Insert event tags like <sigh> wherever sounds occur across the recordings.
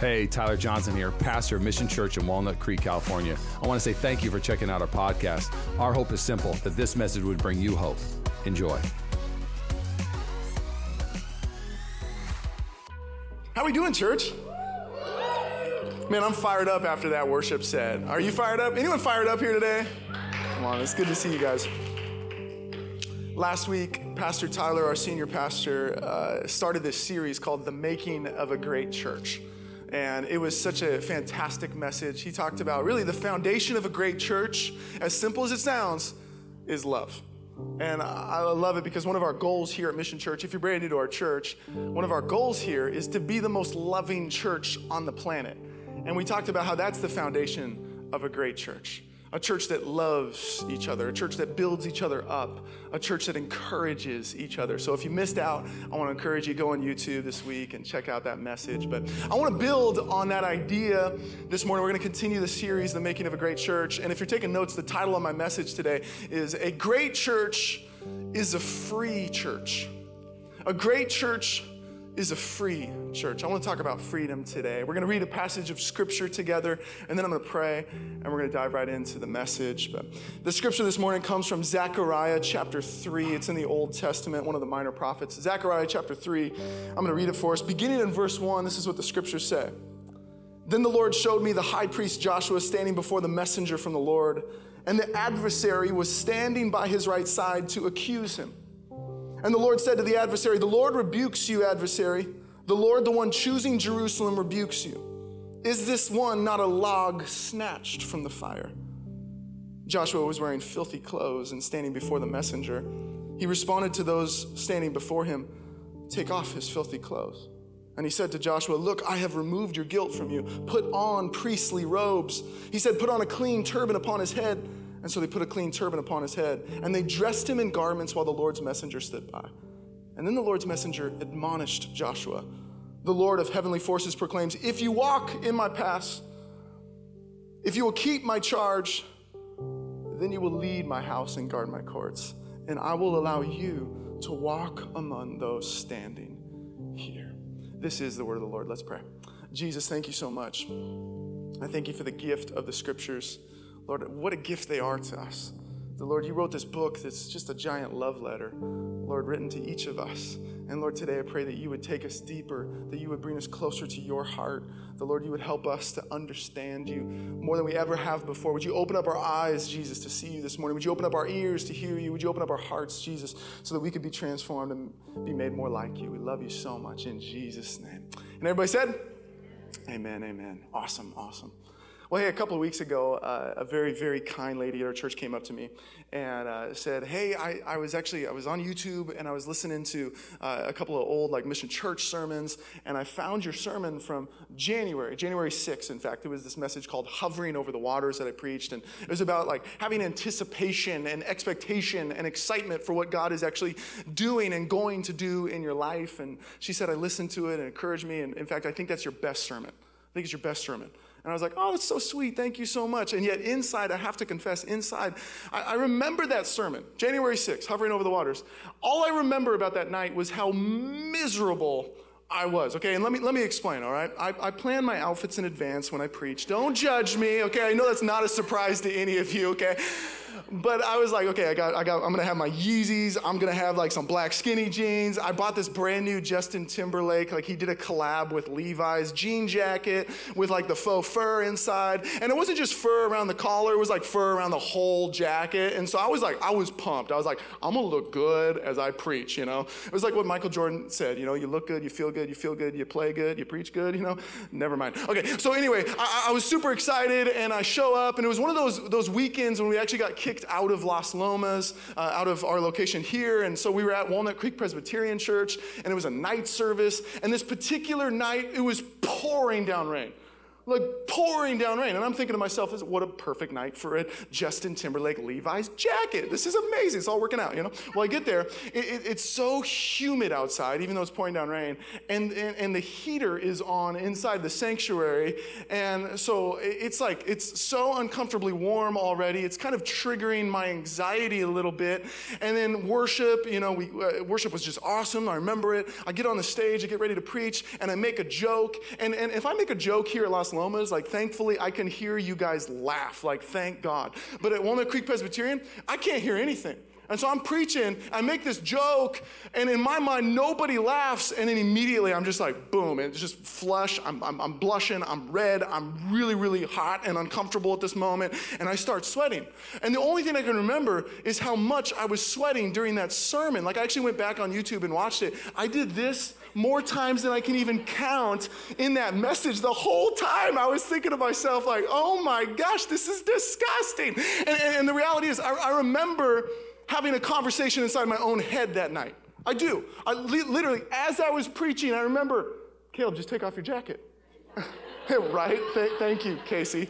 Hey, Tyler Johnson here, pastor of Mission Church in Walnut Creek, California. I want to say thank you for checking out our podcast. Our hope is simple that this message would bring you hope. Enjoy. How are we doing, church? Man, I'm fired up after that worship set. Are you fired up? Anyone fired up here today? Come on, it's good to see you guys. Last week, Pastor Tyler, our senior pastor, uh, started this series called The Making of a Great Church. And it was such a fantastic message. He talked about really the foundation of a great church, as simple as it sounds, is love. And I love it because one of our goals here at Mission Church, if you're brand new to our church, one of our goals here is to be the most loving church on the planet. And we talked about how that's the foundation of a great church a church that loves each other, a church that builds each other up, a church that encourages each other. So if you missed out, I want to encourage you go on YouTube this week and check out that message. But I want to build on that idea this morning. We're going to continue the series, The Making of a Great Church. And if you're taking notes, the title of my message today is A Great Church is a Free Church. A great church is a free church. I want to talk about freedom today. We're going to read a passage of scripture together, and then I'm going to pray, and we're going to dive right into the message. But the scripture this morning comes from Zechariah chapter 3. It's in the Old Testament, one of the minor prophets. Zechariah chapter 3. I'm going to read it for us. Beginning in verse 1, this is what the scriptures say. Then the Lord showed me the high priest Joshua standing before the messenger from the Lord, and the adversary was standing by his right side to accuse him. And the Lord said to the adversary, The Lord rebukes you, adversary. The Lord, the one choosing Jerusalem, rebukes you. Is this one not a log snatched from the fire? Joshua was wearing filthy clothes and standing before the messenger. He responded to those standing before him, Take off his filthy clothes. And he said to Joshua, Look, I have removed your guilt from you. Put on priestly robes. He said, Put on a clean turban upon his head. And so they put a clean turban upon his head, and they dressed him in garments while the Lord's messenger stood by. And then the Lord's messenger admonished Joshua. The Lord of heavenly forces proclaims, If you walk in my paths, if you will keep my charge, then you will lead my house and guard my courts, and I will allow you to walk among those standing here. This is the word of the Lord. Let's pray. Jesus, thank you so much. I thank you for the gift of the scriptures. Lord, what a gift they are to us. The Lord, you wrote this book that's just a giant love letter, Lord, written to each of us. And Lord, today I pray that you would take us deeper, that you would bring us closer to your heart. The Lord, you would help us to understand you more than we ever have before. Would you open up our eyes, Jesus, to see you this morning? Would you open up our ears to hear you? Would you open up our hearts, Jesus, so that we could be transformed and be made more like you? We love you so much in Jesus' name. And everybody said, Amen, amen. Awesome, awesome. Well, hey, a couple of weeks ago, uh, a very, very kind lady at our church came up to me and uh, said, "Hey, I, I, was actually I was on YouTube and I was listening to uh, a couple of old like Mission Church sermons, and I found your sermon from January, January 6th. In fact, it was this message called "Hovering Over the Waters" that I preached, and it was about like having anticipation and expectation and excitement for what God is actually doing and going to do in your life. And she said, I listened to it and encouraged me, and in fact, I think that's your best sermon. I think it's your best sermon. And I was like, oh, that's so sweet. Thank you so much. And yet, inside, I have to confess, inside, I, I remember that sermon, January 6th, hovering over the waters. All I remember about that night was how miserable I was. Okay, and let me, let me explain, all right? I, I plan my outfits in advance when I preach. Don't judge me, okay? I know that's not a surprise to any of you, okay? But I was like, okay, I got, I got, I'm gonna have my Yeezys. I'm gonna have like some black skinny jeans. I bought this brand new Justin Timberlake, like he did a collab with Levi's jean jacket with like the faux fur inside, and it wasn't just fur around the collar; it was like fur around the whole jacket. And so I was like, I was pumped. I was like, I'm gonna look good as I preach. You know, it was like what Michael Jordan said. You know, you look good, you feel good, you feel good, you play good, you preach good. You know, never mind. Okay, so anyway, I, I was super excited, and I show up, and it was one of those those weekends when we actually got kicked kicked out of Las Lomas, uh, out of our location here. And so we were at Walnut Creek Presbyterian Church, and it was a night service. And this particular night, it was pouring down rain. Like pouring down rain. And I'm thinking to myself, what a perfect night for a Justin Timberlake Levi's jacket. This is amazing. It's all working out, you know? Well, I get there. It, it, it's so humid outside, even though it's pouring down rain. And, and, and the heater is on inside the sanctuary. And so it's like, it's so uncomfortably warm already. It's kind of triggering my anxiety a little bit. And then worship, you know, we, uh, worship was just awesome. I remember it. I get on the stage, I get ready to preach, and I make a joke. And, and if I make a joke here at Los Lomas, like thankfully I can hear you guys laugh, like thank God. But at Walnut Creek Presbyterian, I can't hear anything. And so I'm preaching, I make this joke, and in my mind, nobody laughs, and then immediately I'm just like, boom, and it's just flush. I'm, I'm, I'm, blushing, I'm red, I'm really, really hot and uncomfortable at this moment, and I start sweating. And the only thing I can remember is how much I was sweating during that sermon. Like, I actually went back on YouTube and watched it. I did this more times than I can even count in that message. The whole time I was thinking to myself, like, oh my gosh, this is disgusting. And, and, and the reality is, I, I remember having a conversation inside my own head that night. I do. I li- literally, as I was preaching, I remember, Caleb, just take off your jacket. <laughs> right? Th- thank you, Casey,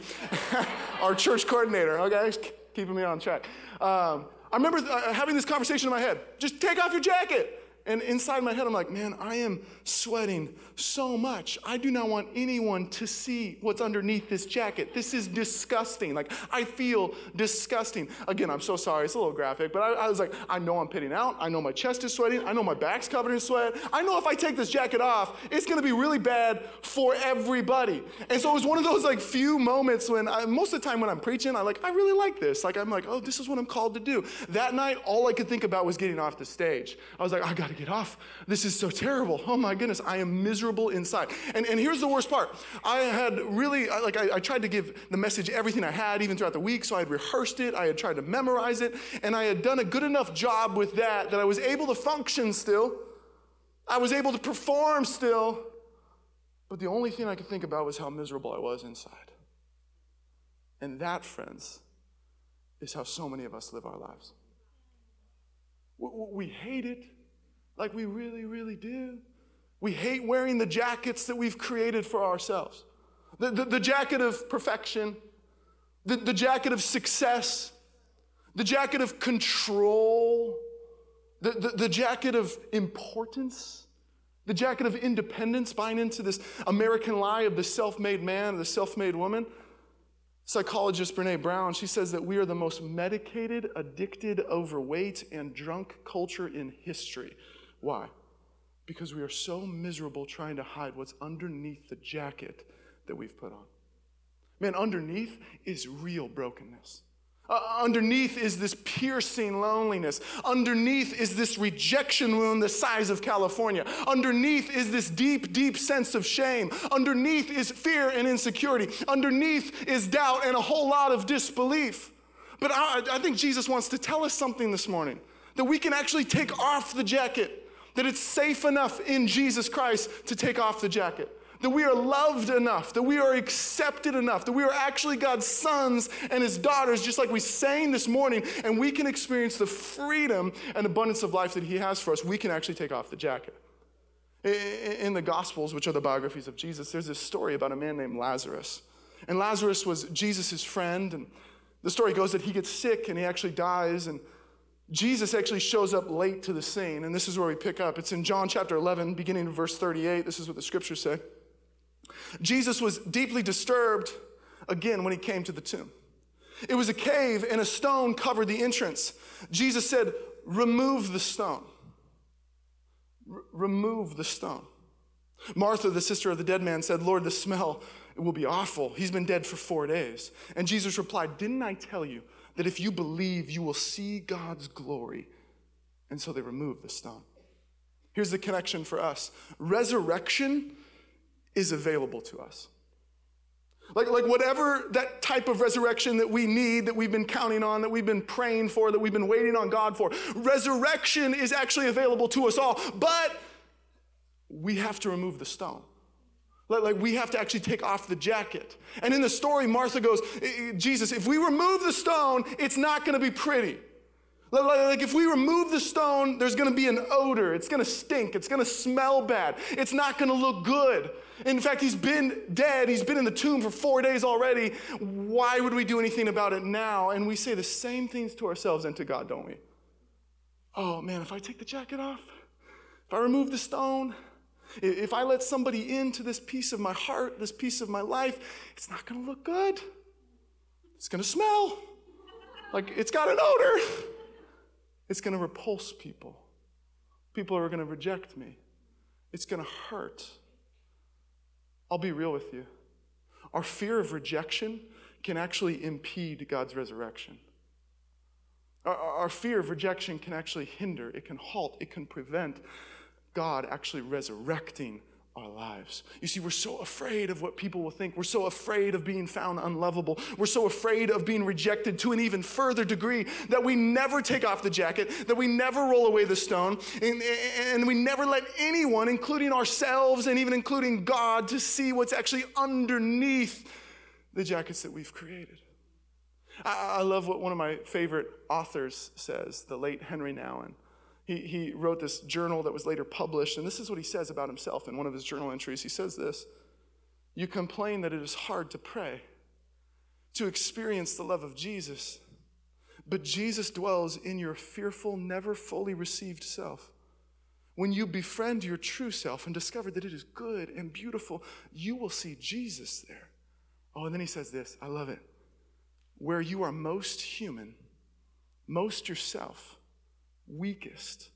<laughs> our church coordinator. Okay, keeping me on track. Um, I remember uh, having this conversation in my head. Just take off your jacket. And inside my head, I'm like, man, I am sweating so much. I do not want anyone to see what's underneath this jacket. This is disgusting. Like, I feel disgusting. Again, I'm so sorry. It's a little graphic, but I, I was like, I know I'm pitting out. I know my chest is sweating. I know my back's covered in sweat. I know if I take this jacket off, it's going to be really bad for everybody. And so it was one of those like few moments when I, most of the time when I'm preaching, I'm like, I really like this. Like, I'm like, oh, this is what I'm called to do. That night, all I could think about was getting off the stage. I was like, I got to get off. This is so terrible. Oh my goodness, I am miserable inside. And, and here's the worst part. I had really, like, I, I tried to give the message everything I had, even throughout the week. So I had rehearsed it, I had tried to memorize it, and I had done a good enough job with that that I was able to function still. I was able to perform still. But the only thing I could think about was how miserable I was inside. And that, friends, is how so many of us live our lives. We hate it like we really, really do. We hate wearing the jackets that we've created for ourselves the, the, the jacket of perfection, the, the jacket of success, the jacket of control, the, the, the jacket of importance. The jacket of independence, buying into this American lie of the self made man, the self made woman. Psychologist Brene Brown, she says that we are the most medicated, addicted, overweight, and drunk culture in history. Why? Because we are so miserable trying to hide what's underneath the jacket that we've put on. Man, underneath is real brokenness. Uh, underneath is this piercing loneliness. Underneath is this rejection wound the size of California. Underneath is this deep, deep sense of shame. Underneath is fear and insecurity. Underneath is doubt and a whole lot of disbelief. But I, I think Jesus wants to tell us something this morning that we can actually take off the jacket that it's safe enough in Jesus Christ to take off the jacket. That we are loved enough, that we are accepted enough, that we are actually God's sons and His daughters, just like we sang this morning, and we can experience the freedom and abundance of life that He has for us. We can actually take off the jacket. In the Gospels, which are the biographies of Jesus, there's this story about a man named Lazarus. And Lazarus was Jesus' friend, and the story goes that he gets sick and he actually dies, and Jesus actually shows up late to the scene, and this is where we pick up. It's in John chapter 11, beginning in verse 38. This is what the scriptures say. Jesus was deeply disturbed again when he came to the tomb. It was a cave, and a stone covered the entrance. Jesus said, Remove the stone. R- remove the stone. Martha, the sister of the dead man, said, Lord, the smell—it will be awful. He's been dead for four days. And Jesus replied, Didn't I tell you? That if you believe, you will see God's glory. And so they remove the stone. Here's the connection for us resurrection is available to us. Like, like whatever that type of resurrection that we need, that we've been counting on, that we've been praying for, that we've been waiting on God for, resurrection is actually available to us all. But we have to remove the stone. Like we have to actually take off the jacket. And in the story, Martha goes, Jesus, if we remove the stone, it's not going to be pretty. Like if we remove the stone, there's going to be an odor. It's going to stink. It's going to smell bad. It's not going to look good. In fact, he's been dead. He's been in the tomb for four days already. Why would we do anything about it now? And we say the same things to ourselves and to God, don't we? Oh man, if I take the jacket off, if I remove the stone, if I let somebody into this piece of my heart, this piece of my life, it's not going to look good. It's going to smell. Like it's got an odor. It's going to repulse people. People are going to reject me. It's going to hurt. I'll be real with you. Our fear of rejection can actually impede God's resurrection. Our, our, fear of rejection can actually hinder, it can halt, it can prevent God actually resurrecting our lives. You see, we're so afraid of what people will think. We're so afraid of being found unlovable. We're so afraid of being rejected to an even further degree that we never take off the jacket, that we never roll away the stone, and, and we never let anyone, including ourselves and even including God, to see what's actually underneath the jackets that we've created. I, I love what one of my favorite authors says, the late Henri Nouwen. He, he wrote this journal that was later published, and this is what he says about himself in one of his journal entries. He says this You complain that it is hard to pray, to experience the love of Jesus, but Jesus dwells in your fearful, never fully received self. When you befriend your true self and discover that it is good and beautiful, you will see Jesus there. Oh, and then he says this I love it. Where you are most human, most yourself, weakest,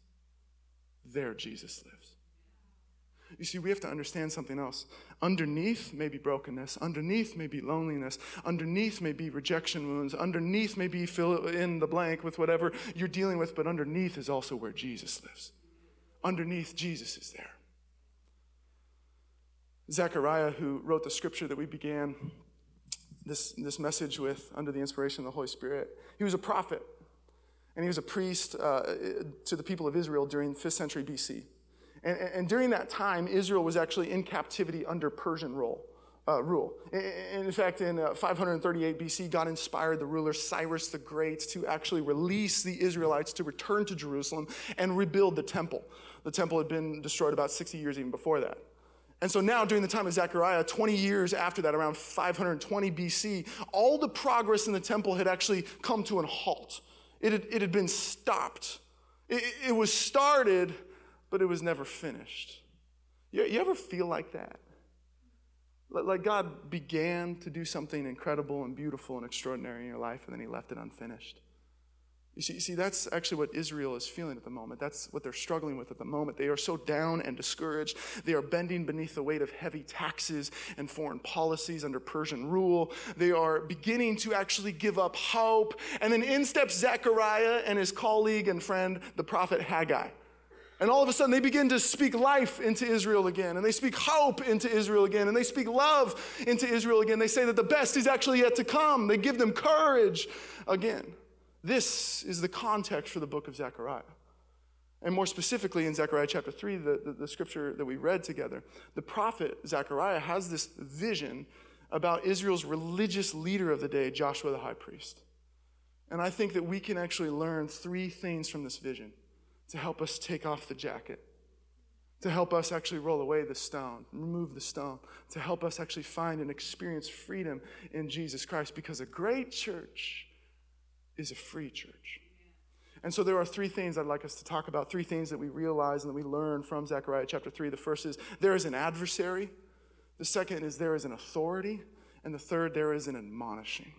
there Jesus lives. You see, we have to understand something else. Underneath may be brokenness, underneath may be loneliness, underneath may be rejection wounds, underneath may be fill in the blank with whatever you're dealing with, but underneath is also where Jesus lives. Underneath, Jesus is there. Zechariah, who wrote the scripture that we began this, this message with under the inspiration of the Holy Spirit, he was a prophet and he was a priest uh, to the people of Israel during 5th century BC. And, and, during that time, Israel was actually in captivity under Persian rule. Uh, rule. In fact, in uh, 538 BC, God inspired the ruler Cyrus the Great to actually release the Israelites to return to Jerusalem and rebuild the temple. The temple had been destroyed about 60 years even before that. And so now, during the time of Zechariah, 20 years after that, around 520 BC, all the progress in the temple had actually come to a halt. It had, it had been stopped. It, it was started, but it was never finished. You, you ever feel like that? Like God began to do something incredible and beautiful and extraordinary in your life, and then He left it unfinished. You see, you see, that's actually what Israel is feeling at the moment. That's what they're struggling with at the moment. They are so down and discouraged. They are bending beneath the weight of heavy taxes and foreign policies under Persian rule. They are beginning to actually give up hope. And then in steps Zechariah and his colleague and friend, the prophet Haggai. And all of a sudden, they begin to speak life into Israel again, and they speak hope into Israel again, and they speak love into Israel again. They say that the best is actually yet to come. They give them courage again. This is the context for the book of Zechariah. And more specifically, in Zechariah chapter 3, the, the, the, scripture that we read together, the prophet Zechariah has this vision about Israel's religious leader of the day, Joshua the high priest. And I think that we can actually learn three things from this vision to help us take off the jacket, to help us actually roll away the stone, remove the stone, to help us actually find and experience freedom in Jesus Christ. Because a great church is a free church. And so there are three things I'd like us to talk about, three things that we realize and that we learn from Zechariah chapter 3. The first is there is an adversary, the second is there is an authority, and the third, there is an admonishing.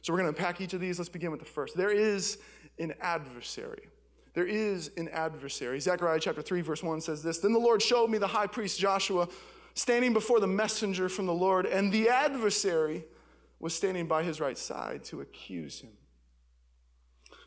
So we're going to unpack each of these. Let's begin with the first. There is an adversary. There is an adversary. Zechariah chapter 3, verse 1 says this Then the Lord showed me the high priest Joshua standing before the messenger from the Lord, and the adversary was standing by his right side to accuse him.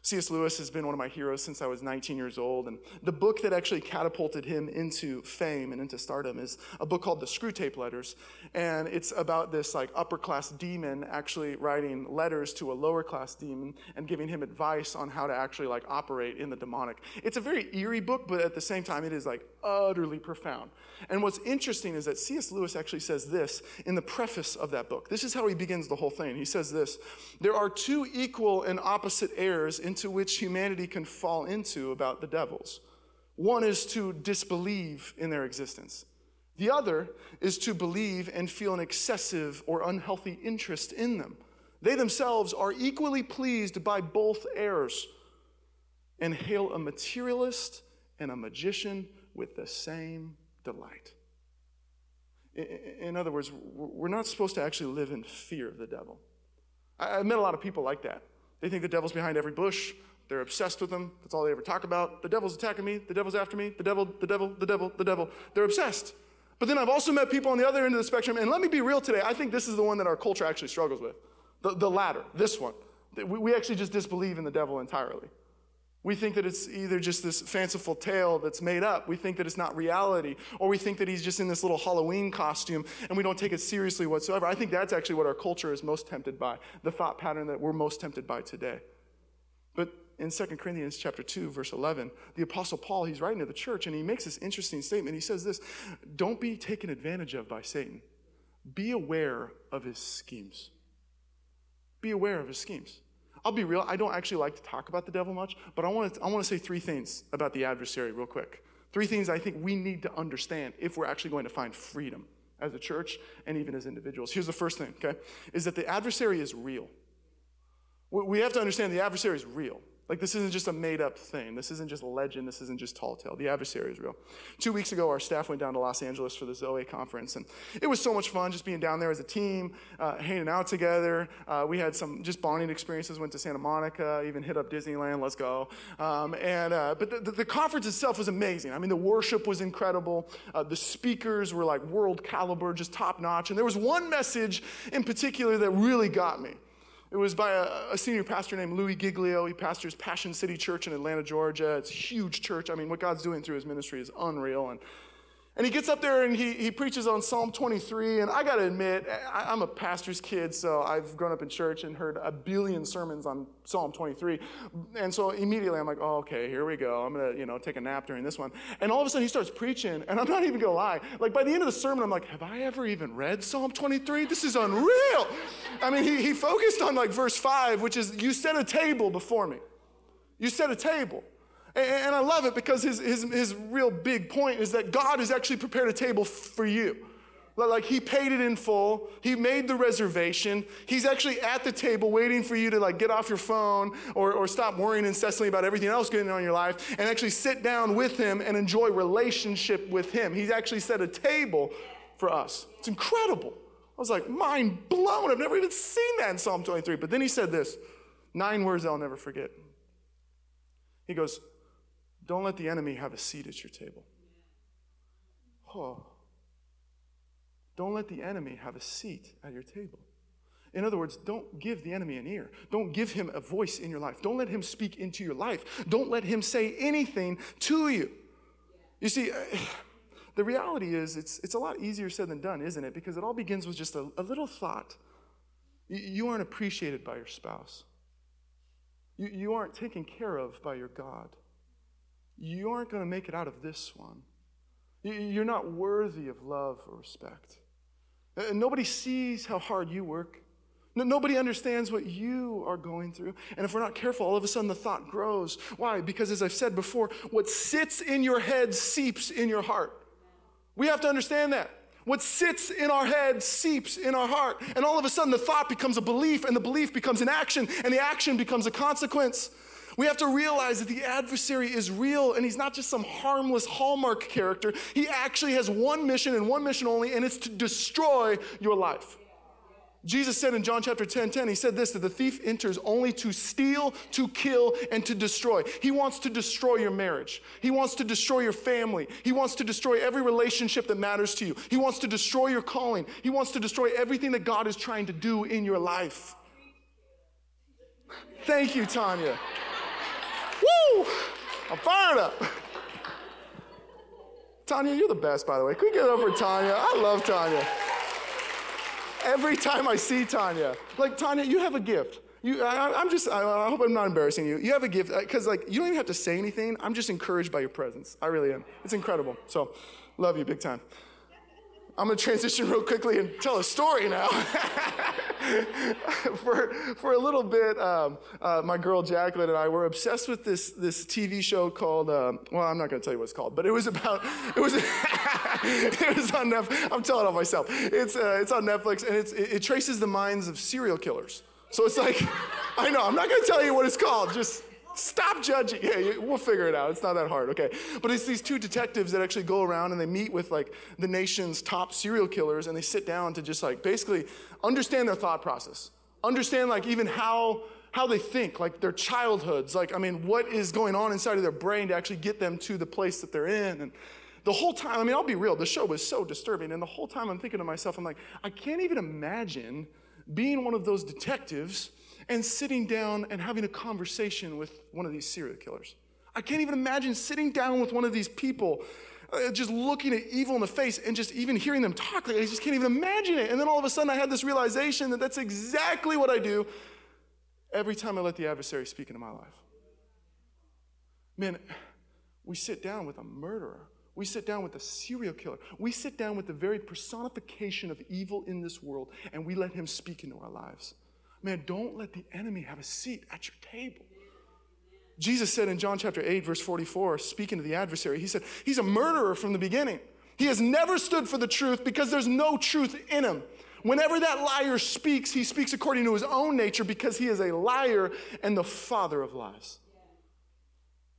C.S. Lewis has been one of my heroes since I was 19 years old. And the book that actually catapulted him into fame and into stardom is a book called The Screwtape Letters. And it's about this like upper class demon actually writing letters to a lower class demon and giving him advice on how to actually like operate in the demonic. It's a very eerie book, but at the same time, it is like utterly profound. And what's interesting is that C.S. Lewis actually says this in the preface of that book. This is how he begins the whole thing. He says this There are two equal and opposite errors into which humanity can fall into about the devils. One is to disbelieve in their existence. The other is to believe and feel an excessive or unhealthy interest in them. They themselves are equally pleased by both errors and hail a materialist and a magician with the same delight. In other words, we're not supposed to actually live in fear of the devil. I've met a lot of people like that. They think the devil's behind every bush. They're obsessed with them. That's all they ever talk about. The devil's attacking me. The devil's after me. The devil, the devil, the devil, the devil. They're obsessed. But then I've also met people on the other end of the spectrum, and let me be real today. I think this is the one that our culture actually struggles with the, the latter, this one. We actually just disbelieve in the devil entirely. We think that it's either just this fanciful tale that's made up. We think that it's not reality. Or we think that he's just in this little Halloween costume and we don't take it seriously whatsoever. I think that's actually what our culture is most tempted by, the thought pattern that we're most tempted by today. But in 2 Corinthians chapter 2, verse 11, the Apostle Paul, he's writing to the church and he makes this interesting statement. He says this Don't be taken advantage of by Satan. Be aware of his schemes. Be aware of his schemes. I'll be real, I don't actually like to talk about the devil much, but I want to, I want to say three things about the adversary real quick. Three things I think we need to understand if we're actually going to find freedom as a church and even as individuals. Here's the first thing, okay, is that the adversary is real. We have to understand the adversary is real. Like, this isn't just a made up thing. This isn't just legend. This isn't just tall tale. The adversary is real. Two weeks ago, our staff went down to Los Angeles for the Zoe conference, and it was so much fun just being down there as a team, uh, hanging out together. Uh, we had some just bonding experiences, went to Santa Monica, even hit up Disneyland, let's go. Um, and, uh, but the, the, conference itself was amazing. I mean, the worship was incredible. Uh, the speakers were like world caliber, just top notch. And there was one message in particular that really got me. It was by a, a, senior pastor named Louis Giglio. He pastors Passion City Church in Atlanta, Georgia. It's a huge church. I mean, what God's doing through his ministry is unreal. And and he gets up there and he, he preaches on Psalm 23. And I got to admit, I, am a pastor's kid, so I've grown up in church and heard a billion sermons on Psalm 23. And so immediately I'm like, oh, okay, here we go. I'm going to, you know, take a nap during this one. And all of a sudden he starts preaching. And I'm not even going to lie. Like by the end of the sermon, I'm like, have I ever even read Psalm 23? This is unreal. I mean, he, he focused on like verse 5, which is, you set a table before me. You set a table. And I love it because his, his, his real big point is that God has actually prepared a table for you. Like he paid it in full. He made the reservation. He's actually at the table waiting for you to like get off your phone or, or stop worrying incessantly about everything else going on in your life and actually sit down with him and enjoy relationship with him. He's actually set a table for us. It's incredible. I was like, mind blown. I've never even seen that in Psalm 23. But then he said this nine words I'll never forget. He goes, don't let the enemy have a seat at your table. Oh. Don't let the enemy have a seat at your table. In other words, don't give the enemy an ear. Don't give him a voice in your life. Don't let him speak into your life. Don't let him say anything to you. You see, uh, <sighs> the reality is it's, it's a lot easier said than done, isn't it? Because it all begins with just a, a little thought. You, you, aren't appreciated by your spouse, you, you aren't taken care of by your God you aren't going to make it out of this one. You're not worthy of love or respect. And nobody sees how hard you work. Nobody understands what you are going through. And if we're not careful, all of a sudden the thought grows. Why? Because as I've said before, what sits in your head seeps in your heart. We have to understand that. What sits in our head seeps in our heart. And all of a sudden the thought becomes a belief, and the belief becomes an action, and the action becomes a consequence. We have to realize that the adversary is real and he's not just some harmless Hallmark character. He actually has one mission and one mission only, and it's to destroy your life. Jesus said in John chapter 10 10, he said this that the thief enters only to steal, to kill, and to destroy. He wants to destroy your marriage. He wants to destroy your family. He wants to destroy every relationship that matters to you. He wants to destroy your calling. He wants to destroy everything that God is trying to do in your life. Thank you, Tanya. I'm fired up. Tanya, you're the best, by the way. Can we get over Tanya? I love Tanya. Every time I see Tanya, like, Tanya, you have a gift. You, I, am just, I, I, hope I'm not embarrassing you. You have a gift, uh, because like, you don't even have to say anything. I'm just encouraged by your presence. I really am. It's incredible. So, love you big time. I'm gonna transition real quickly and tell a story now. <laughs> for, for a little bit, um, uh, my girl Jacqueline and I were obsessed with this, this TV show called, um, well, I'm not gonna tell you what it's called, but it was about, it was, <laughs> it was on Netflix. I'm telling it on myself. It's, uh, it's on Netflix and it's, it, it traces the minds of serial killers. So it's like, <laughs> I know, I'm not gonna tell you what it's called, just Stop judging. Yeah, we'll figure it out. It's not that hard, okay? But it's these two detectives that actually go around and they meet with like the nation's top serial killers and they sit down to just like basically understand their thought process. Understand like even how how they think, like their childhoods, like I mean, what is going on inside of their brain to actually get them to the place that they're in. And the whole time, I mean, I'll be real, the show was so disturbing. And the whole time I'm thinking to myself, I'm like, I can't even imagine being one of those detectives and sitting down and having a conversation with one of these serial killers. I can't even imagine sitting down with one of these people, uh, just looking at evil in the face and just even hearing them talk. Like, I just can't even imagine it. And then all of a sudden, I had this realization that that's exactly what I do every time I let the adversary speak into my life. Man, we sit down with a murderer. We sit down with a serial killer. We sit down with the very personification of evil in this world, and we let him speak into our lives. Man, don't let the enemy have a seat at your table. Jesus said in John chapter 8, verse 44, speaking to the adversary, he said, He's a murderer from the beginning. He has never stood for the truth because there's no truth in him. Whenever that liar speaks, he speaks according to his own nature because he is a liar and the father of lies.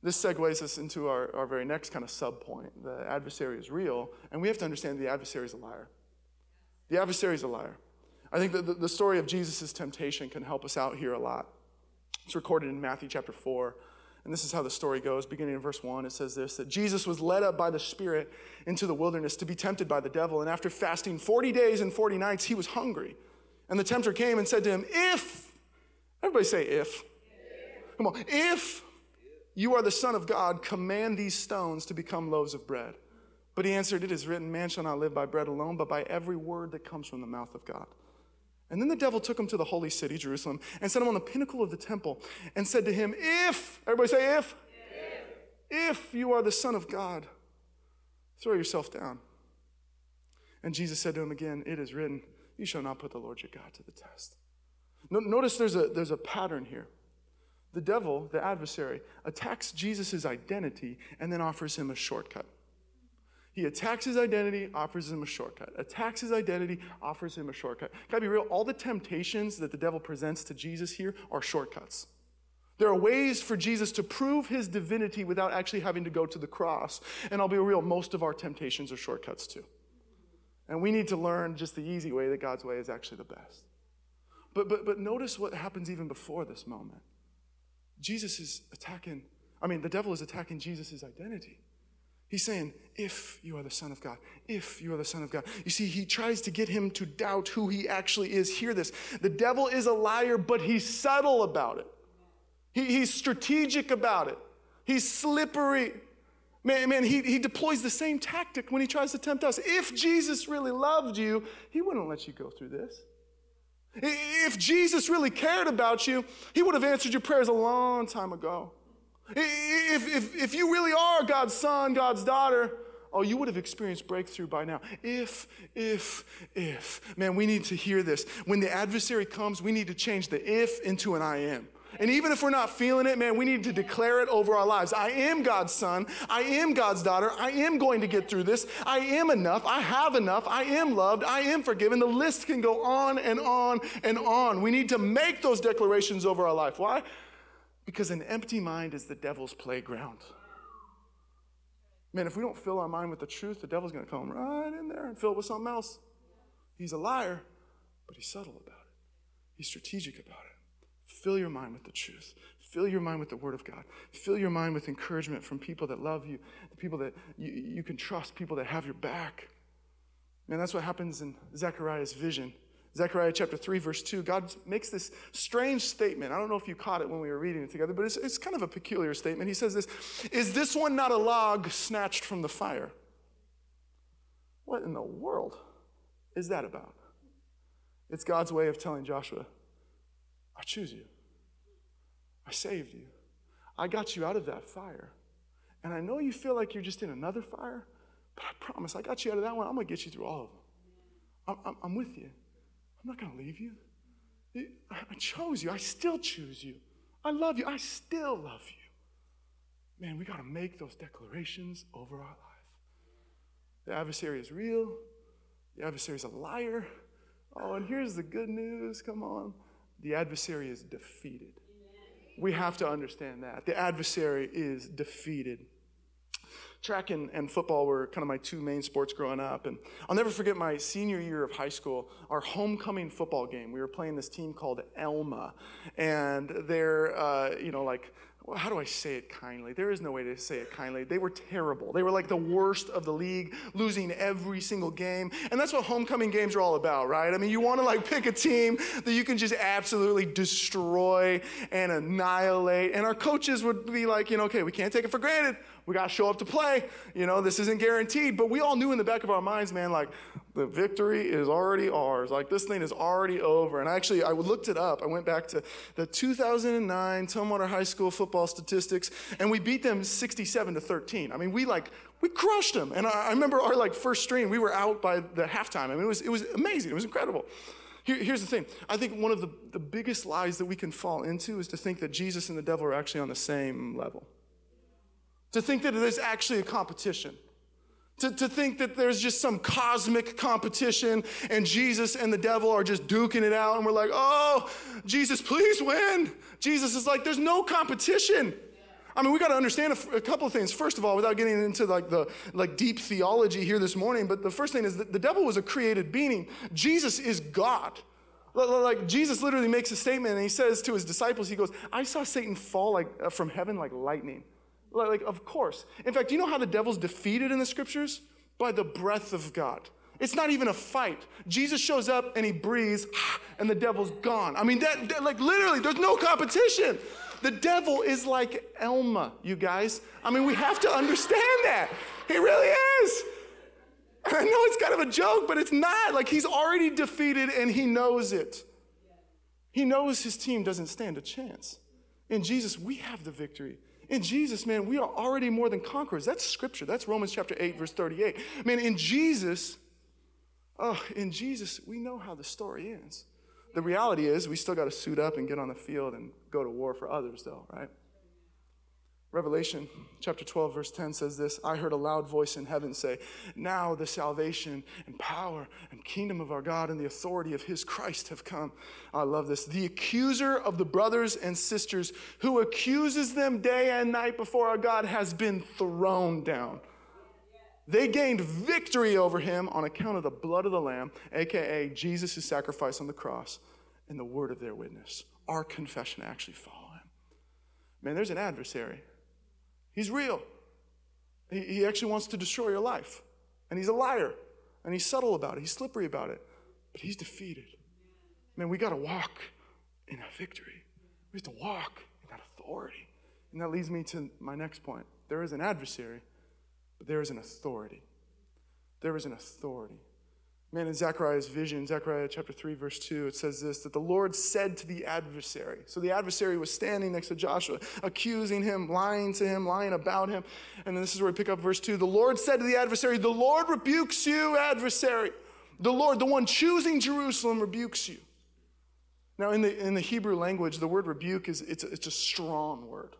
This segues us into our, our very next kind of sub point. The adversary is real, and we have to understand the adversary is a liar. The adversary is a liar. I think that the, story of Jesus' temptation can help us out here a lot. It's recorded in Matthew chapter 4. And this is how the story goes. Beginning in verse 1, it says this that Jesus was led up by the Spirit into the wilderness to be tempted by the devil. And after fasting 40 days and 40 nights, he was hungry. And the tempter came and said to him, If, everybody say, if. Come on, if you are the Son of God, command these stones to become loaves of bread. But he answered, It is written, Man shall not live by bread alone, but by every word that comes from the mouth of God. And then the devil took him to the holy city, Jerusalem, and set him on the pinnacle of the temple and said to him, If, everybody say, if, if, if you are the Son of God, throw yourself down. And Jesus said to him again, It is written, You shall not put the Lord your God to the test. Notice there's a, there's a pattern here. The devil, the adversary, attacks Jesus' identity and then offers him a shortcut. He attacks his identity, offers him a shortcut. Attacks his identity, offers him a shortcut. Gotta be real, all the temptations that the devil presents to Jesus here are shortcuts. There are ways for Jesus to prove his divinity without actually having to go to the cross. And I'll be real, most of our temptations are shortcuts too. And we need to learn just the easy way that God's way is actually the best. But, but, but notice what happens even before this moment. Jesus is attacking, I mean, the devil is attacking Jesus' identity. He's saying, if you are the Son of God, if you are the Son of God. You see, he tries to get him to doubt who he actually is. Hear this the devil is a liar, but he's subtle about it, he, he's strategic about it, he's slippery. Man, man he, he deploys the same tactic when he tries to tempt us. If Jesus really loved you, he wouldn't let you go through this. If Jesus really cared about you, he would have answered your prayers a long time ago. If, if, if you really are God's son, God's daughter, oh, you would have experienced breakthrough by now. If, if, if. Man, we need to hear this. When the adversary comes, we need to change the if into an I am. And even if we're not feeling it, man, we need to declare it over our lives. I am God's son. I am God's daughter. I am going to get through this. I am enough. I have enough. I am loved. I am forgiven. The list can go on and on and on. We need to make those declarations over our life. Why? Because an empty mind is the devil's playground. Man, if we don't fill our mind with the truth, the devil's going to come right in there and fill it with something else. He's a liar, but he's subtle about it. He's strategic about it. Fill your mind with the truth. Fill your mind with the Word of God. Fill your mind with encouragement from people that love you, the people that you, you can trust, people that have your back. And that's what happens in Zechariah's vision. Zechariah chapter 3, verse 2, God makes this strange statement. I don't know if you caught it when we were reading it together, but it's, it's kind of a peculiar statement. He says this Is this one not a log snatched from the fire? What in the world is that about? It's God's way of telling Joshua, I choose you. I saved you. I got you out of that fire. And I know you feel like you're just in another fire, but I promise I got you out of that one. I'm going to get you through all of them. I'm, I'm, I'm with you. I'm not going to leave you. I chose you. I still choose you. I love you. I still love you. Man, we got to make those declarations over our life. The adversary is real. The adversary is a liar. Oh, and here's the good news. Come on. The adversary is defeated. We have to understand that. The adversary is defeated. Track and, and football were kind of my two main sports growing up. And I'll never forget my senior year of high school, our homecoming football game. We were playing this team called Elma. And they're, uh, you know, like how do I say it kindly? There is no way to say it kindly. They were terrible. They were like the worst of the league, losing every single game. And that's what homecoming games are all about, right? I mean, you want to like pick a team that you can just absolutely destroy and annihilate. And our coaches would be like, you know, okay, we can't take it for granted. We got to show up to play. You know, this isn't guaranteed. But we all knew in the back of our minds, man, like the victory is already ours. Like this thing is already over. And actually, I looked it up. I went back to the 2009 Tumwater High School football statistics, and we beat them 67 to 13. I mean, we like we crushed them. And I, I remember our like first stream, we were out by the halftime. I mean, it was it was amazing. It was incredible. Here's the thing. I think one of the, the biggest lies that we can fall into is to think that Jesus and the devil are actually on the same level to think that there's actually a competition. To, to think that there's just some cosmic competition and Jesus and the devil are just duking it out, and we're like, oh, Jesus, please win. Jesus is like, there's no competition. I mean, we got to understand a, couple of things. First of all, without getting into like the like deep theology here this morning, but the first thing is that the devil was a created being. Jesus is God. Like Jesus literally makes a statement, and he says to his disciples, he goes, "I saw Satan fall like uh, from heaven like lightning." Like, of course. In fact, you know how the devil's defeated in the scriptures? By the breath of God. It's not even a fight. Jesus shows up and he breathes, <sighs> and the devil's gone. I mean, that, that, like literally, there's no competition. The devil is like Elma, you guys. I mean, we have to understand that. He really is. <laughs> I know it's kind of a joke, but it's not. Like he's already defeated and he knows it. He knows his team doesn't stand a chance. In Jesus, we have the victory. In Jesus, man, we are already more than conquerors. That's scripture. That's Romans chapter 8, verse 38. Man, in Jesus, oh, in Jesus, we know how the story ends. The reality is, we still got to suit up and get on the field and go to war for others, though, right? Revelation chapter 12, verse 10 says this I heard a loud voice in heaven say, Now the salvation and power and kingdom of our God and the authority of his Christ have come. I love this. The accuser of the brothers and sisters who accuses them day and night before our God has been thrown down. They gained victory over him on account of the blood of the Lamb, aka Jesus' sacrifice on the cross, and the word of their witness. Our confession actually follow him. Man, there's an adversary He's real. He, he actually wants to destroy your life. And he's a liar. And he's subtle about it. He's slippery about it. But he's defeated. Man, we got to walk in that victory. We have to walk in that authority. And that leads me to my next point. There is an adversary, but there is an authority. There is an authority. Man, in Zechariah's vision, Zechariah chapter 3, verse 2, it says this that the Lord said to the adversary. So the adversary was standing next to Joshua, accusing him, lying to him, lying about him. And then this is where we pick up verse 2. The Lord said to the adversary, The Lord rebukes you, adversary. The Lord, the one choosing Jerusalem, rebukes you. Now, in the, in the Hebrew language, the word rebuke is it's it's a strong word.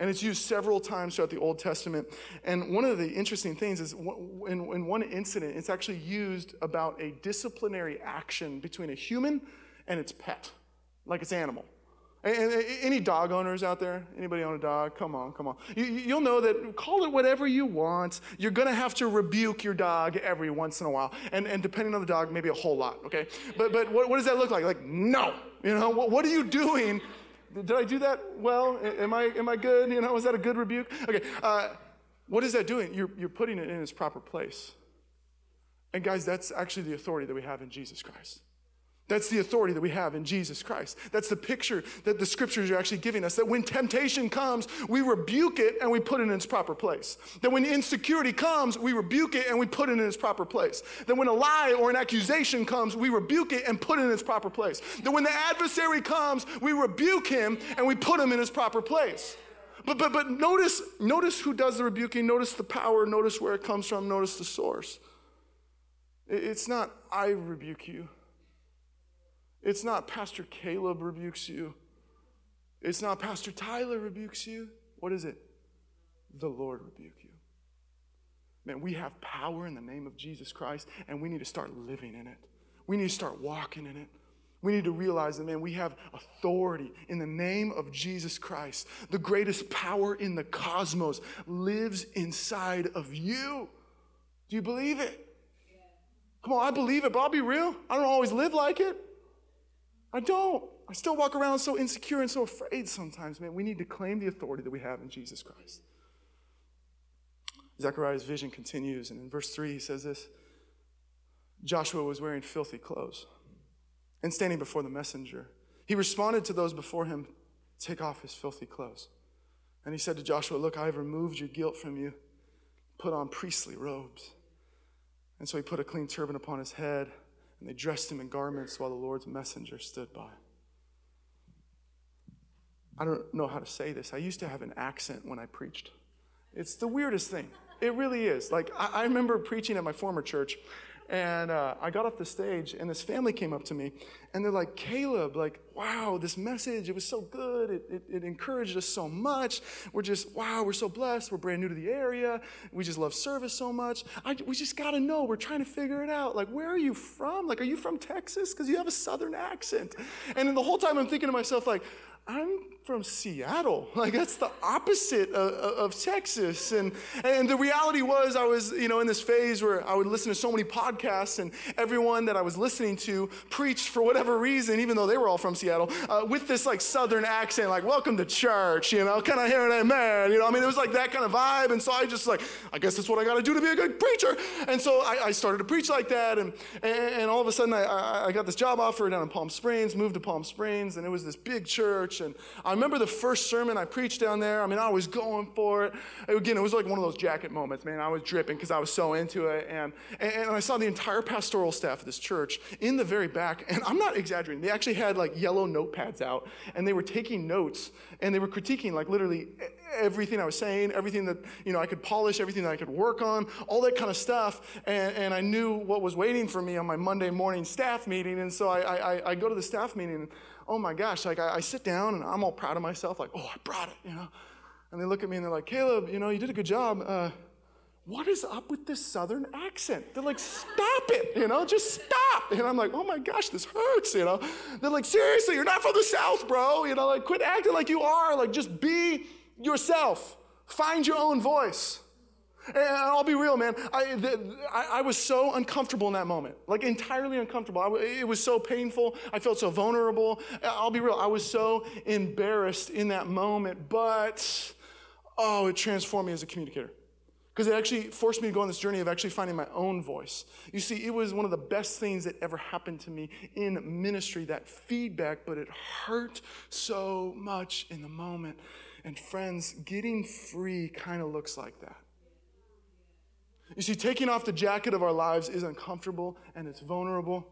And it's used several times throughout the Old Testament. And one of the interesting things is in, in one incident, it's actually used about a disciplinary action between a human and its pet, like its animal. And, any dog owners out there? Anybody own a dog? Come on, come on. You, will know that call it whatever you want. You're going to have to rebuke your dog every once in a while. And, and depending on the dog, maybe a whole lot, okay? But, but what, what does that look like? Like, no. You know, what, what are you doing did I do that well? Am I, am I good? You know, was that a good rebuke? Okay, uh, what is that doing? You're, you're putting it in its proper place. And guys, that's actually the authority that we have in Jesus Christ. That's the authority that we have in Jesus Christ. That's the picture that the scriptures are actually giving us. That when temptation comes, we rebuke it and we put it in its proper place. That when insecurity comes, we rebuke it and we put it in its proper place. That when a lie or an accusation comes, we rebuke it and put it in its proper place. That when the adversary comes, we rebuke him and we put him in his proper place. But, but, but notice, notice who does the rebuking, notice the power, notice where it comes from, notice the source. It's not, I rebuke you. It's not Pastor Caleb rebukes you. It's not Pastor Tyler rebukes you. What is it? The Lord rebuke you. Man, we have power in the name of Jesus Christ, and we need to start living in it. We need to start walking in it. We need to realize that, man, we have authority in the name of Jesus Christ. The greatest power in the cosmos lives inside of you. Do you believe it? Come on, I believe it, but I'll be real. I don't always live like it. I don't. I still walk around so insecure and so afraid sometimes, man. We need to claim the authority that we have in Jesus Christ. Zechariah's vision continues, and in verse 3, he says this Joshua was wearing filthy clothes and standing before the messenger. He responded to those before him, Take off his filthy clothes. And he said to Joshua, Look, I have removed your guilt from you. Put on priestly robes. And so he put a clean turban upon his head and they dressed him in garments while the Lord's messenger stood by. I don't know how to say this. I used to have an accent when I preached. It's the weirdest thing. It really is. Like, I, I remember preaching at my former church, and uh, I got off the stage, and this family came up to me, and they're like, Caleb, like, wow, this message, it was so good. It, it, it, encouraged us so much. We're just, wow, we're so blessed. We're brand new to the area. We just love service so much. I, we just got to know. We're trying to figure it out. Like, where are you from? Like, are you from Texas? Because you have a southern accent. And the whole time I'm thinking to myself, like, I'm from Seattle. <laughs> Like that's the opposite of, of, Texas. And, and the reality was I was, you know, in this phase where I would listen to so many podcasts and everyone that I was listening to preached for whatever reason, even though they were all from Seattle, uh, with this like Southern accent, like welcome to church, you know, kind of hearing amen, you know, I mean, it was like that kind of vibe. And so I just like, I guess that's what I got to do to be a good preacher. And so I, I started to preach like that. And, and, and all of a sudden I, I, I got this job offer down in Palm Springs, moved to Palm Springs, and it was this big church. And I remember the first sermon I preached down there. I mean, I was going for it. Again, it was like one of those jacket moments, man. I was dripping because I was so into it. And, and, I saw the entire pastoral staff of this church in the very back. And I'm not exaggerating. They actually had like yellow notepads out and they were taking notes and they were critiquing like literally everything I was saying, everything that, you know, I could polish, everything that I could work on, all that kind of stuff. And, and I knew what was waiting for me on my Monday morning staff meeting. And so I, I, I go to the staff meeting oh my gosh, like I, I sit down and I'm all proud of myself, like, oh, I brought it, you know. And they look at me and they're like, Caleb, you know, you did a good job. Uh, what is up with this southern accent? They're like, stop it, you know, just stop. And I'm like, oh my gosh, this hurts, you know. They're like, seriously, you're not from the South, bro. You know, like, quit acting like you are. Like, just be yourself. Find your own voice. And I'll be real, man. I, the, I, I, was so uncomfortable in that moment, like entirely uncomfortable. I, it was so painful. I felt so vulnerable. Eh, I'll be real. I was so embarrassed in that moment, but oh, it transformed me as a communicator. Because it actually forced me to go on this journey of actually finding my own voice. You see, it was one of the best things that ever happened to me in ministry, that feedback, but it hurt so much in the moment. And friends, getting free kind of looks like that. You see, taking off the jacket of our lives is uncomfortable and it's vulnerable.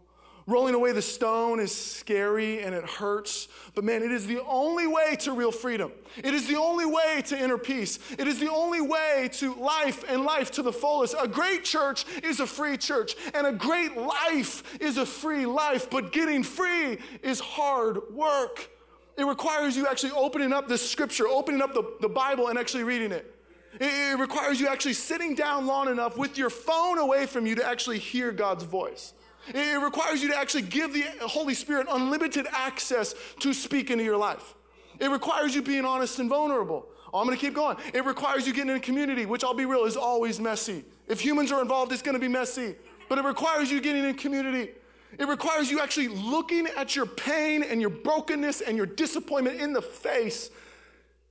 Rolling away the stone is scary and it hurts, but man, it is the only way to real freedom. It is the only way to inner peace. It is the only way to life and life to the fullest. A great church is a free church, and a great life is a free life, but getting free is hard work. It requires you actually opening up the scripture, opening up the, the Bible, and actually reading it. It requires you actually sitting down long enough with your phone away from you to actually hear God's voice. It requires you to actually give the Holy Spirit unlimited access to speak into your life. It requires you being honest and vulnerable. Oh, I'm going to keep going. It requires you getting in a community, which I'll be real, is always messy. If humans are involved, it's going to be messy. But it requires you getting in community. It requires you actually looking at your pain and your brokenness and your disappointment in the face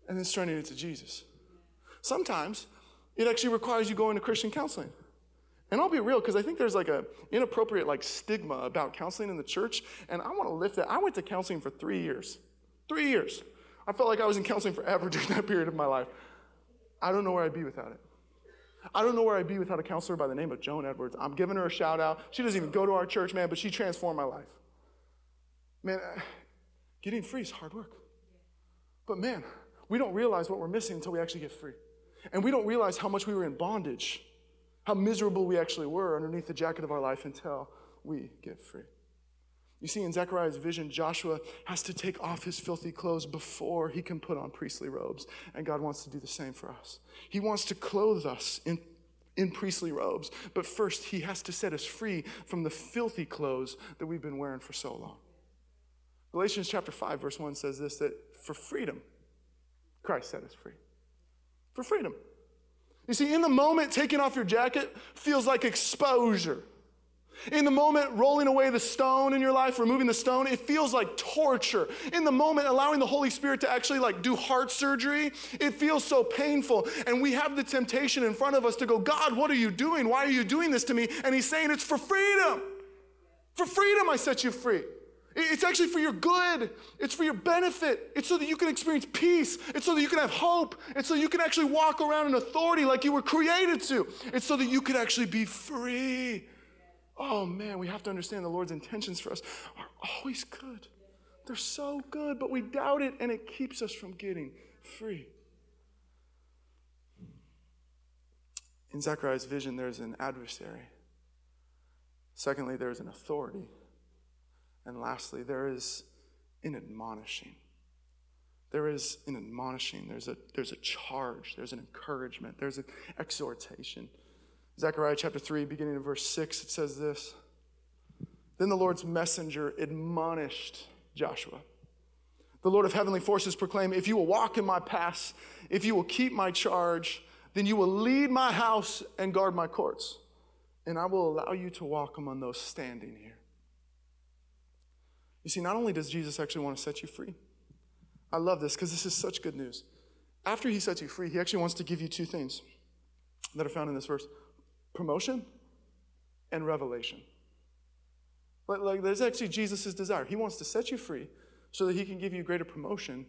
and then turning it to Jesus. Sometimes it actually requires you going to Christian counseling. And I'll be real because I think there's like a inappropriate like stigma about counseling in the church, and I want to lift that. I went to counseling for three years. Three years. I felt like I was in counseling forever <laughs> during that period of my life. I don't know where I'd be without it. I don't know where I'd be without a counselor by the name of Joan Edwards. I'm giving her a shout out. She doesn't even go to our church, man, but she transformed my life. Man, getting free is hard work. But man, we don't realize what we're missing until we actually get free. And we don't realize how much we were in bondage, how miserable we actually were underneath the jacket of our life until we get free. You see, in Zechariah's vision, Joshua has to take off his filthy clothes before he can put on priestly robes. And God wants to do the same for us. He wants to clothe us in, in priestly robes. But first, he has to set us free from the filthy clothes that we've been wearing for so long. Galatians chapter 5, verse 1 says this that for freedom, Christ set us free. For freedom. You see, in the moment, taking off your jacket feels like exposure. In the moment, rolling away the stone in your life, removing the stone, it feels like torture. In the moment, allowing the Holy Spirit to actually like do heart surgery, it feels so painful. And we have the temptation in front of us to go, God, what are you doing? Why are you doing this to me? And He's saying, It's for freedom. For freedom, I set you free. It's actually for your good. It's for your benefit. It's so that you can experience peace. It's so that you can have hope. It's so you can actually walk around in authority like you were created to. It's so that you can actually be free. Oh man, we have to understand the Lord's intentions for us are always good. They're so good, but we doubt it and it keeps us from getting free. In Zechariah's vision, there's an adversary. Secondly, there's an authority. And lastly, there is an admonishing. There is an admonishing. There's a, there's a charge. There's an encouragement. There's an exhortation. Zechariah chapter 3, beginning in verse 6, it says this Then the Lord's messenger admonished Joshua. The Lord of heavenly forces proclaim, If you will walk in my paths, if you will keep my charge, then you will lead my house and guard my courts, and I will allow you to walk among those standing here. You see, not only does Jesus actually want to set you free, I love this because this is such good news. After he sets you free, he actually wants to give you two things that are found in this verse promotion and revelation. But like there's actually Jesus' desire. He wants to set you free so that he can give you greater promotion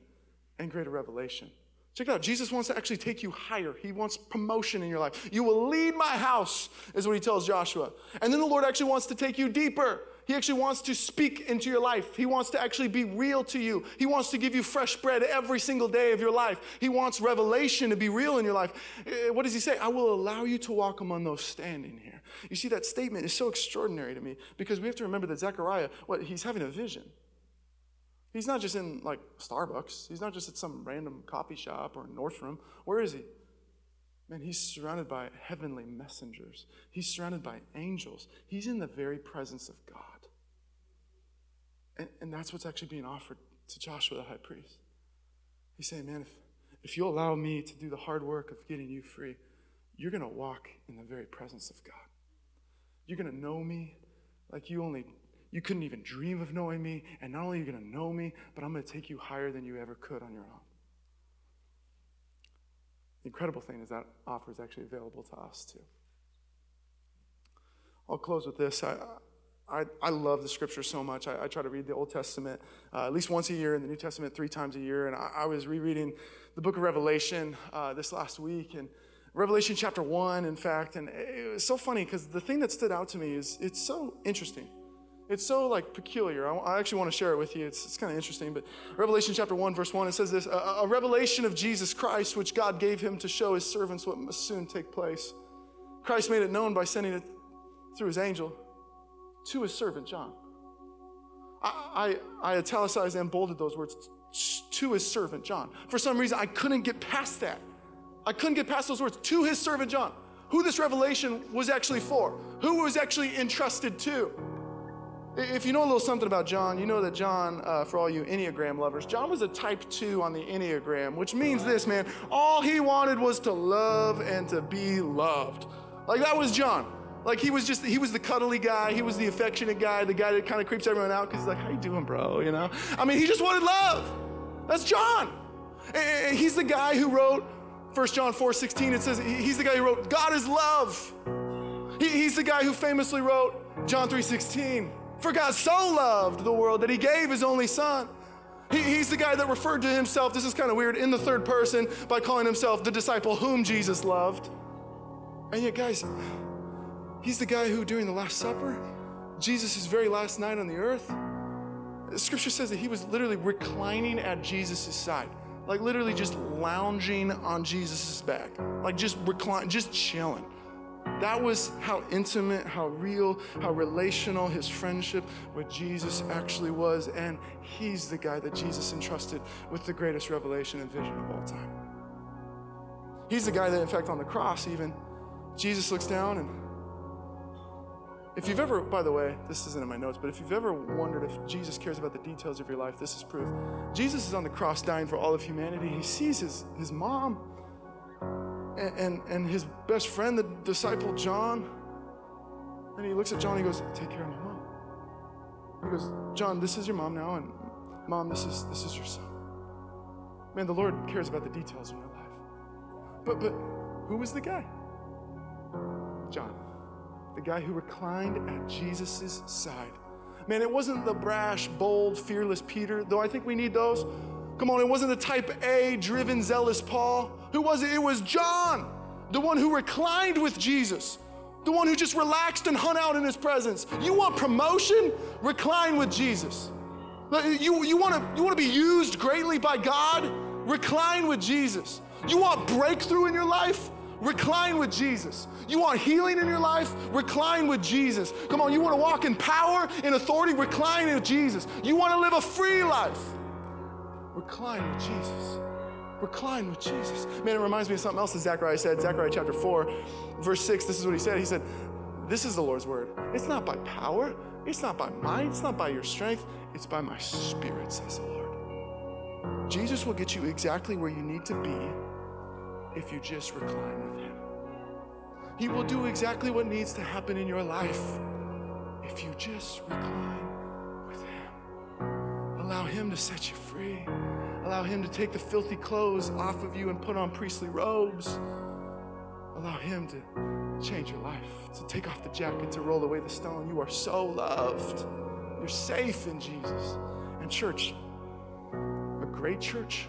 and greater revelation. Check it out. Jesus wants to actually take you higher. He wants promotion in your life. You will lead my house, is what he tells Joshua. And then the Lord actually wants to take you deeper. He actually wants to speak into your life. He wants to actually be real to you. He wants to give you fresh bread every single day of your life. He wants revelation to be real in your life. Eh, what does he say? I will allow you to walk among those standing here. You see, that statement is so extraordinary to me because we have to remember that Zechariah, what, he's having a vision. He's not just in like Starbucks. He's not just at some random coffee shop or Nordstrom. Where is he? Man, he's surrounded by heavenly messengers. He's surrounded by angels. He's in the very presence of God. And, and that's what's actually being offered to Joshua, the high priest. He's saying, man, if, if you allow me to do the hard work of getting you free, you're going to walk in the very presence of God. You're going to know me like you only you couldn't even dream of knowing me, and not only are you going to know me, but I'm going to take you higher than you ever could on your own. The incredible thing is that offer is actually available to us too. I'll close with this. I, I, I love the scripture so much. I, I try to read the Old Testament uh, at least once a year and the New Testament three times a year. And I, I was rereading the book of Revelation uh, this last week. And Revelation chapter 1, in fact. And it was so funny because the thing that stood out to me is it's so interesting. It's so like peculiar. I, I actually want to share it with you. It's, it's kind of interesting. But Revelation chapter 1, verse 1, it says this a, a revelation of Jesus Christ, which God gave him to show his servants what must soon take place. Christ made it known by sending it through his angel to his servant John. I, I, I italicized and bolded those words to his servant John. For some reason, I couldn't get past that. I couldn't get past those words to his servant John. Who this revelation was actually for, who was actually entrusted to. If you know a little something about John, you know that John, uh, for all you Enneagram lovers, John was a type two on the Enneagram, which means this, man. All he wanted was to love and to be loved. Like that was John. Like he was just, he was the cuddly guy. He was the affectionate guy, the guy that kind of creeps everyone out because he's like, how you doing, bro? You know? I mean, he just wanted love. That's John. And he's the guy who wrote 1 John 4, 16. It says, he's the guy who wrote, God is love. He, he's the guy who famously wrote John 3:16, "For God so loved the world that he gave his only son." He, he's the guy that referred to himself, this is kind of weird, in the third person by calling himself the disciple whom Jesus loved. And yet, guys, he's the guy who during the Last Supper, Jesus' very last night on the earth, scripture says that he was literally reclining at Jesus' side like literally just lounging on Jesus' back, like just reclining, just chilling. That was how intimate, how real, how relational his friendship with Jesus actually was. And he's the guy that Jesus entrusted with the greatest revelation and vision of all time. He's the guy that, in fact, on the cross, even Jesus looks down and if you've ever, by the way, this isn't in my notes, but if you've ever wondered if Jesus cares about the details of your life, this is proof. Jesus is on the cross dying for all of humanity. He sees his, his mom and, and, and his best friend, the disciple John. And he looks at John and he goes, Take care of my mom. He goes, John, this is your mom now, and mom, this is this is your son. Man, the Lord cares about the details in your life. But but who was the guy? John the guy who reclined at Jesus' side. Man, it wasn't the brash, bold, fearless Peter, though I think we need those. Come on, it wasn't the type A, driven, zealous Paul. Who was it? It was John, the one who reclined with Jesus, the one who just relaxed and hung out in his presence. You want promotion? Recline with Jesus. You, you want to you want to be used greatly by God? Recline with Jesus. You want breakthrough in your life? Recline with Jesus. You want healing in your life? Recline with Jesus. Come on, you want to walk in power, in authority? Recline with Jesus. You want to live a free life? Recline with Jesus. Recline with Jesus. Man, it reminds me of something else that Zechariah said, Zechariah chapter 4, verse 6. This is what he said. He said, This is the Lord's word. It's not by power, it's not by might, it's not by your strength, it's by my spirit, says the Lord. Jesus will get you exactly where you need to be if you just recline with Him. He will do exactly what needs to happen in your life if you just recline with Him. Allow Him to set you free. Allow Him to take the filthy clothes off of you and put on priestly robes. Allow Him to change your life, to take off the jacket, to roll away the stone. You are so loved. You're safe in Jesus. And, church, a great church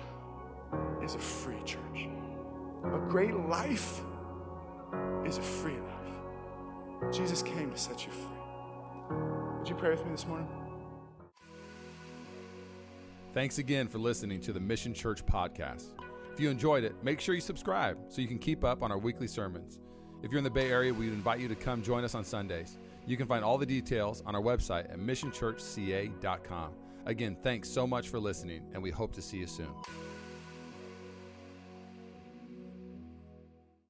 is a free church. A great life is a free life. Jesus came to set you free. Would you pray with me this morning? Thanks again for listening to the Mission Church podcast. If you enjoyed it, make sure you subscribe so you can keep up on our weekly sermons. If you're in the Bay Area, we invite you to come join us on Sundays. You can find all the details on our website at missionchurchca.com. Again, thanks so much for listening, and we hope to see you soon.